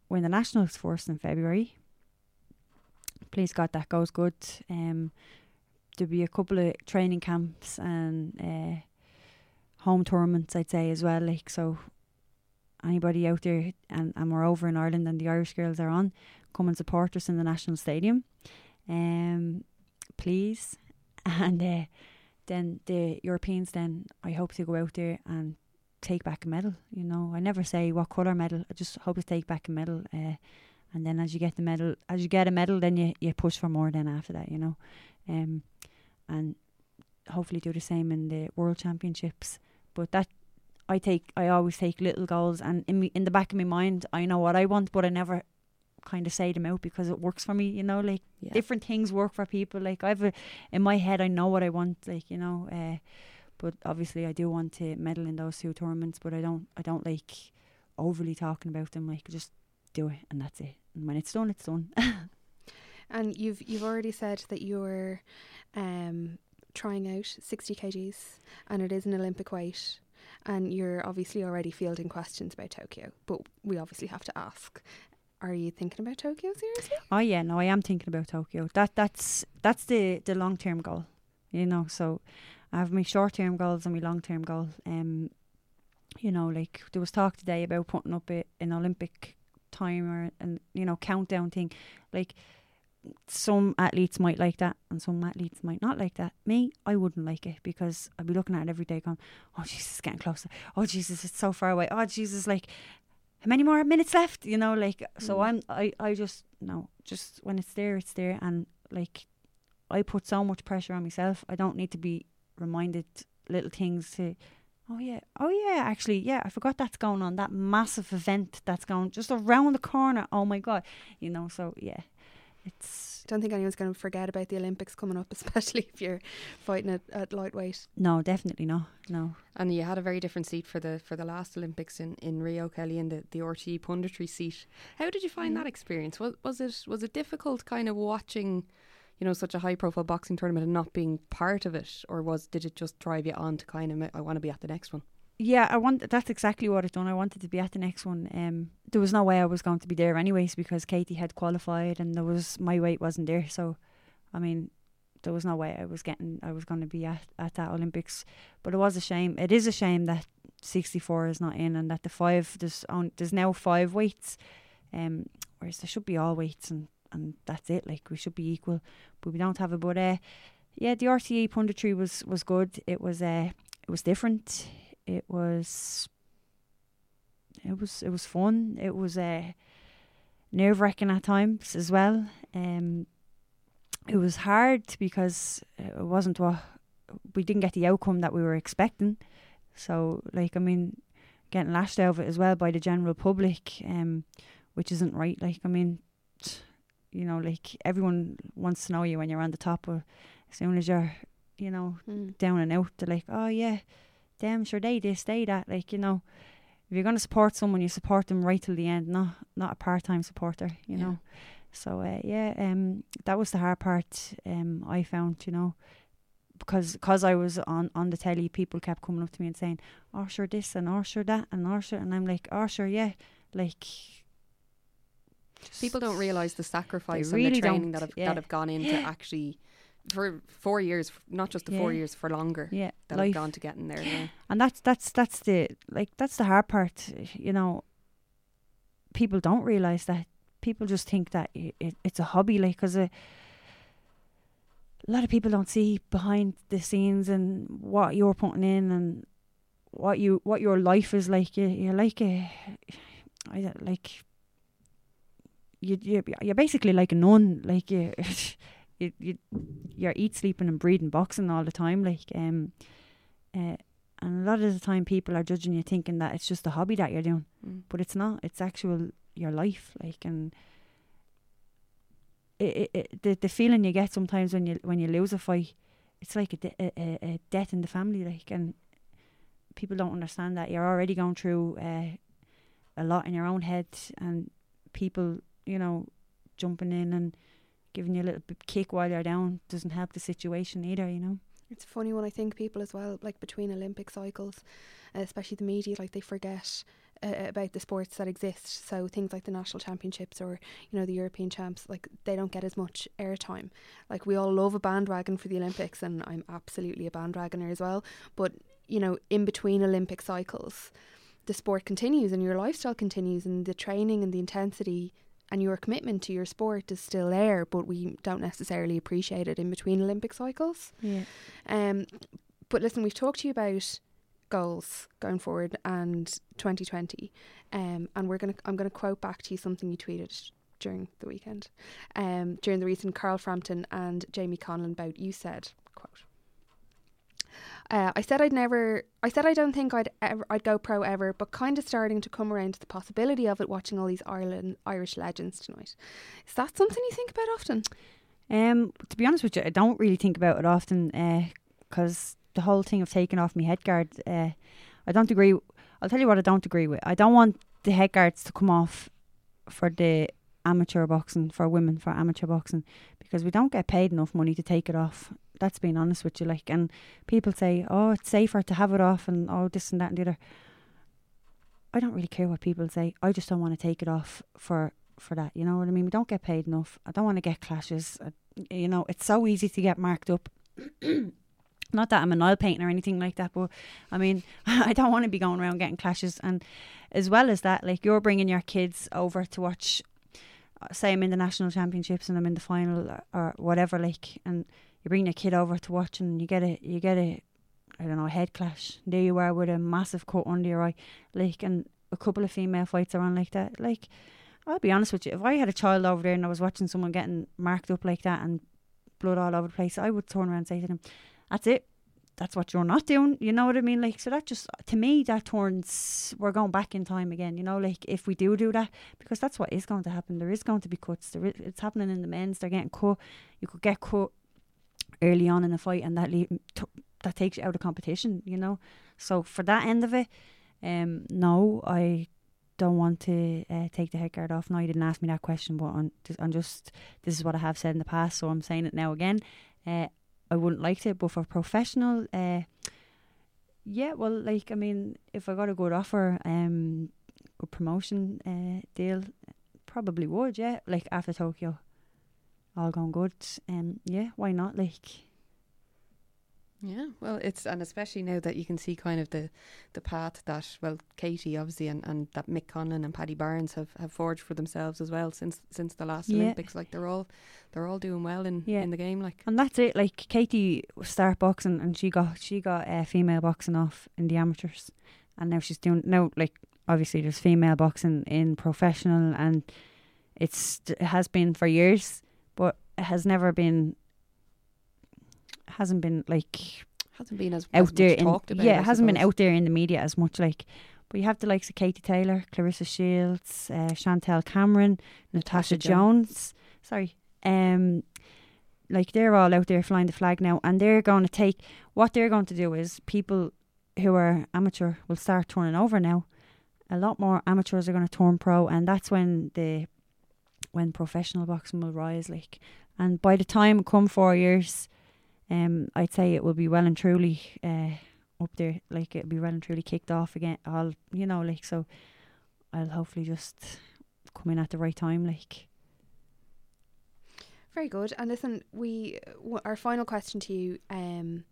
win the nationals first in February. Please God, that goes good. Um, there'll be a couple of training camps and uh, home tournaments, I'd say as well. Like so, anybody out there, and, and we're over in Ireland, and the Irish girls are on come and support us in the National Stadium, um, please. And uh, then the Europeans then I hope to go out there and take back a medal. You know, I never say what colour medal. I just hope to take back a medal. Uh, and then as you get the medal, as you get a medal, then you, you push for more. Then after that, you know, um, and hopefully do the same in the World Championships. But that I take, I always take little goals, and in me, in the back of my mind, I know what I want, but I never kind of say them out because it works for me. You know, like Yeah. different things work for people. Like I've a, in my head, I know what I want. Like you know, uh, but obviously I do want to medal in those two tournaments. But I don't, I don't like overly talking about them. Like just do it, and that's it. And when it's done, it's done. And you've you've already said that you're um, trying out 60 kgs, and it is an Olympic weight. And you're obviously already fielding questions about Tokyo, but we obviously have to ask: Are you thinking about Tokyo seriously? Oh yeah, no, I am thinking about Tokyo. That that's that's the the long term goal, you know. So I have my short term goals and my long term goal. Um, you know, like there was talk today about putting up a, an Olympic timer and you know countdown thing. Like some athletes might like that and some athletes might not like that. Me, I wouldn't like it because I'd be looking at it every day going, Oh Jesus, it's getting closer. Oh Jesus, it's so far away. Oh Jesus, like how many more minutes left? You know, like so Mm. I'm I, I just no, just when it's there, it's there and like I put so much pressure on myself. I don't need to be reminded little things to Oh yeah. Oh yeah, actually, yeah, I forgot that's going on. That massive event that's going just around the corner. Oh my god. You know, so yeah. It's Don't think anyone's going to forget about the Olympics coming up, especially if you're fighting at, at lightweight. no, definitely not. No. And you had a very different seat for the for the last Olympics in, in Rio, Kellie, in the, the RTE punditry seat. How did you find Mm. that experience? Was was it was it difficult kind of watching, you know, such a high profile boxing tournament and not being part of it? Or was did it just drive you on to kind of I want to be at the next one? Yeah, I want that's exactly what I'd done. I wanted to be at the next one. Um there was no way I was going to be there anyways because Katie had qualified and there was my weight wasn't there. So I mean there was no way I was getting I was gonna be at, at that Olympics. But it was a shame. It is a shame that sixty four is not in and that the five there's on there's now five weights. Um whereas there should be all weights and, and that's it. Like we should be equal. But we don't have it. But uh yeah, the RTE punditry was, was good. It was uh it was different it was it was it was fun. It was uh, nerve wracking at times as well. Um, it was hard because it wasn't what we didn't get the outcome that we were expecting. So, like, I mean, getting lashed out of it as well by the general public, um, which isn't right. Like, I mean, you know, like everyone wants to know you when you're on the top, or as soon as you're, you know, Mm. down and out, they're like, oh yeah, damn sure they this, they that. Like you know, if you're gonna support someone, you support them right till the end, not not a part time supporter. You Yeah. know. So uh, yeah, um, that was the hard part. Um, I found, you know, because cause I was on on the telly, people kept coming up to me and saying, "Oh sure this and oh sure that and oh sure," and I'm like, "Oh sure yeah," like. People don't realise the sacrifice and really the training that have yeah. that have gone into actually for four years, not just the four years, for longer Yeah, that life. have gone to getting there. Yeah. and that's that's that's the like that's the hard part you know people don't realize that people just think that i it, it's a hobby like because a, uh, a lot of people don't see behind the scenes and what you're putting in and what you what your life is like you, you're like a I like you you you're basically like a nun like you you, you you're eat sleeping and breathing boxing all the time like um uh, and a lot of the time people are judging you thinking that it's just a hobby that you're doing Mm. but it's not it's actual your life like and it, it, it the, the feeling you get sometimes when you when you lose a fight it's like a, de- a, a, a death in the family like and people don't understand that you're already going through uh, a lot in your own head and people you know jumping in and giving you a little kick while you're down doesn't help the situation either you know It's funny when I think people as well, like between Olympic cycles, uh, especially the media, like they forget uh, about the sports that exist. So things like the national championships or you know the European champs, like they don't get as much airtime. Like we all love a bandwagon for the Olympics, and I'm absolutely a bandwagoner as well. But you know, in between Olympic cycles, the sport continues and your lifestyle continues, and the training and the intensity and your commitment to your sport is still there, but we don't necessarily appreciate it in between Olympic cycles. Yeah. Um, but listen, we've talked to you about goals going forward and 2020, um, and we're gonna I'm gonna quote back to you something you tweeted during the weekend, um, during the recent Carl Frampton and Jamie Conlan bout. You said, "quote." Uh, I said I'd never. I said I don't think I'd ever. I'd go pro ever, but kind of starting to come around to the possibility of it. Watching all these Ireland Irish legends tonight, is that something you think about often? Um, to be honest with you, I don't really think about it often because the whole thing of taking off my head guard, uh, I don't agree. I'll tell you what I don't agree with. I don't want the head guards to come off for the amateur boxing for women for amateur boxing because we don't get paid enough money to take it off. That's being honest with you. Like, and people say, "Oh, it's safer to have it off," and oh, this and that and the other. I don't really care what people say. I just don't want to take it off for for that. You know what I mean? We don't get paid enough. I don't want to get clashes. I, you know, it's so easy to get marked up. Not that I'm an oil painting or anything like that, but I mean, I don't want to be going around getting clashes. And as well as that, like you're bringing your kids over to watch, uh, say I'm in the national championships and I'm in the final or whatever, like, and you bring your kid over to watch and you get a, you get a, I don't know, a head clash. There you are with a massive cut under your eye, like, and a couple of female fights around like that. Like, I'll be honest with you, if I had a child over there and I was watching someone getting marked up like that and blood all over the place, I would turn around and say to them, that's it. That's what you're not doing. You know what I mean? Like, so that just, to me, that turns, we're going back in time again, you know, like if we do do that, because that's what is going to happen. There is going to be cuts. There is, it's happening in the men's. They're getting cut. You could get cut early on in the fight and that, le- t- that takes you out of competition, you know? So for that end of it, um, no, I don't want to uh, take the head guard off. No, you didn't ask me that question, but I'm just, I'm just, this is what I have said in the past, so I'm saying it now again. Uh, I wouldn't like to, but for professional, uh, yeah, well, like I mean, if I got a good offer, um, good promotion uh, deal, probably would, yeah. Like after Tokyo, all going good, um, yeah, why not? Like, Yeah, well, it's and especially now that you can see kind of the the path that well, Katie obviously and, and that Mick Conlan and Paddy Barnes have, have forged for themselves as well since since the last Yeah. Olympics. Like they're all they're all doing well in Yeah. in the game. Like and that's it. Like Katie start boxing, and she got she got uh, female boxing off in the amateurs, and now she's doing now. Like obviously, there's female boxing in professional, and it's it has been for years, has never been hasn't been like hasn't been as, out as there in talked about. yeah, it hasn't been out there in the media as much. Like, but you have the likes of Katie Taylor, Claressa Shields, uh, Chantelle Cameron, Natasha, Natasha Jones. Jones. Sorry, um, like they're all out there flying the flag now, and they're going to take what they're going to do is people who are amateur will start turning over now. A lot more amateurs are going to turn pro, and that's when the when professional boxing will rise. Like, and by the time come four years, um, I'd say it will be well and truly uh, up there. Like it'll be well and truly kicked off again. All you know, like so. I'll hopefully just come in at the right time. Like, Very good. And listen, we w- our final question to you um,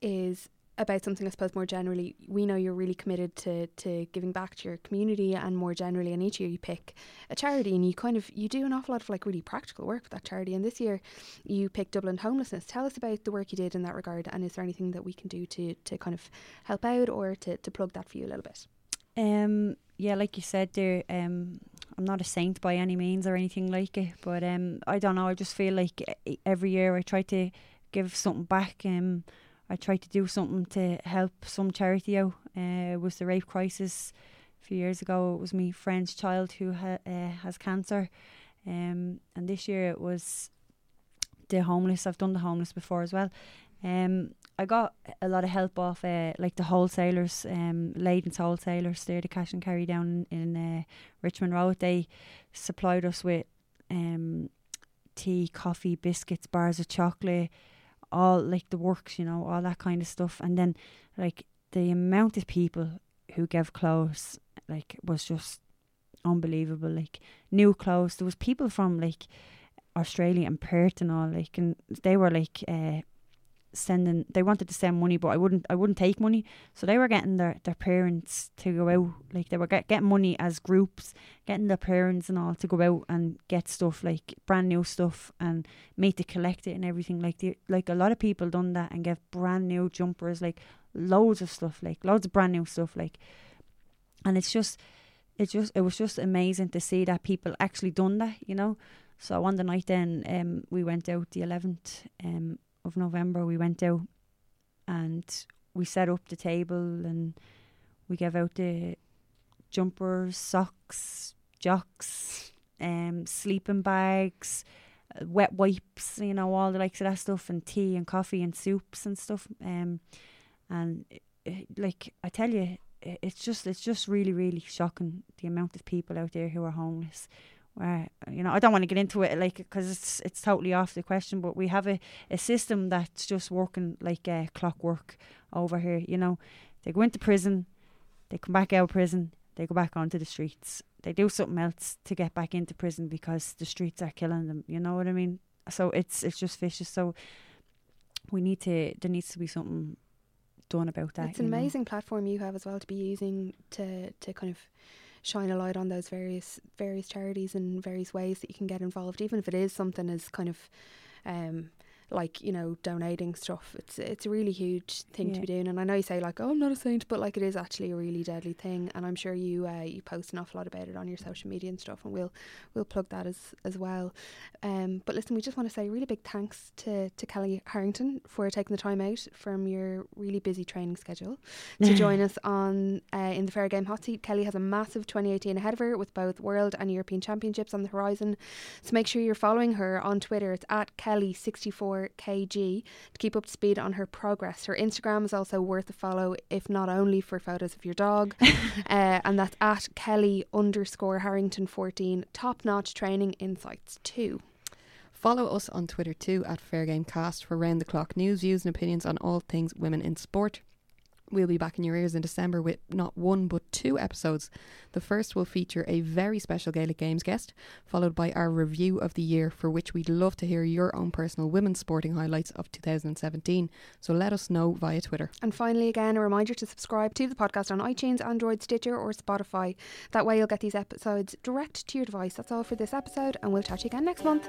is about something I suppose more generally. We know you're really committed to to giving back to your community, and more generally, and each year you pick a charity, and you kind of you do an awful lot of like really practical work with that charity. And this year, you picked Dublin Homelessness. Tell us about the work you did in that regard, and is there anything that we can do to to kind of help out or to to plug that for you a little bit? um, yeah, like you said there, um, I'm not a saint by any means or anything like it, but um, I don't know. I just feel like e- every year I try to give something back. Um, I tried to do something to help some charity out. Uh, it was the rape crisis a few years ago. It was my friend's child who ha- uh, has cancer, um, and this year it was the homeless. I've done the homeless before as well. Um, I got a lot of help off uh, like the wholesalers, um, Leiden's wholesalers. They're the cash and carry down in uh, Richmond Road. They supplied us with um, tea, coffee, biscuits, bars of chocolate, all like the works, you know, all that kind of stuff. And then like the amount of people who gave clothes, like was just unbelievable. Like new clothes. There was people from like Australia and Perth and all, like, and they were like. Uh, sending they wanted to send money but I wouldn't I wouldn't take money. So they were getting their, their parents to go out. Like they were get, getting money as groups getting their parents and all to go out and get stuff like brand new stuff and made to collect it and everything. Like the, like a lot of people done that and get brand new jumpers like loads of stuff like loads of brand new stuff like. And it's just it just it was just amazing to see that people actually done that you know? So on the night then um we went out the 11th um of November, we went out and we set up the table and we gave out the jumpers, socks, jocks, um, sleeping bags, uh, wet wipes, you know, all the likes of that stuff, and tea and coffee and soups and stuff. Um, and it, it, like I tell you, it, it's just it's just really really shocking the amount of people out there who are homeless where you know I don't want to get into it like because it's it's totally off the question but we have a, a system that's just working like uh, clockwork over here you know? They go into prison they come back out of prison they go back onto the streets. They do something else to get back into prison because the streets are killing them you know what I mean? So it's it's just vicious so we need to there needs to be something done about that it's an know? amazing platform you have as well to be using to to kind of shine a light on those various various charities and various ways that you can get involved, even if it is something as kind of um, like you know donating stuff. It's it's a really huge thing yeah. to be doing. And I know you say like oh I'm not a saint but like it is actually a really deadly thing. And I'm sure you uh, you post an awful lot about it on your social media and stuff and we'll we'll plug that as as well. Um, but listen we just want to say really big thanks to to Kellie Harrington for taking the time out from your really busy training schedule to join us on uh, in the Fair Game hot seat. Kellie has a massive 2018 ahead of her with both world and European championships on the horizon. So make sure you're following her on Twitter. It's at Kellie 64 kg to keep up to speed on her progress. Her Instagram is also worth a follow, if not only for photos of your dog, uh, and that's at Kellie underscore Harrington 14. Top notch training insights too. Follow us on Twitter too at Fair Game Cast for round the clock news, views, and opinions on all things women in sport. We'll be back in your ears in December with not one but two episodes. The first will feature a very special Gaelic Games guest, followed by our review of the year, for which we'd love to hear your own personal women's sporting highlights of 2017. So let us know via Twitter. And finally, again, a reminder to subscribe to the podcast on iTunes, Android, Stitcher, or Spotify. That way, you'll get these episodes direct to your device. That's all for this episode, and we'll chat to you again next month.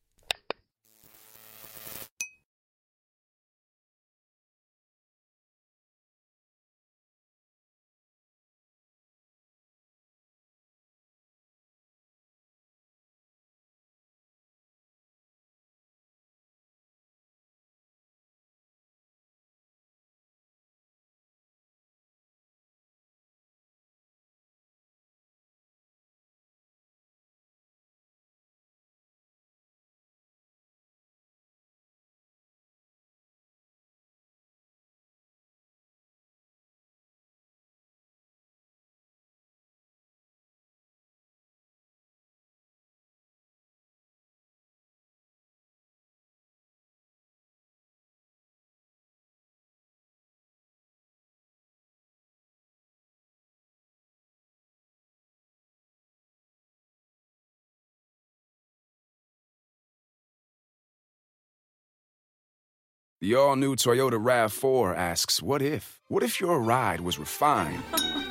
The all new Toyota RAV4 asks, What if? What if your ride was refined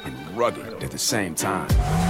and rugged at the same time?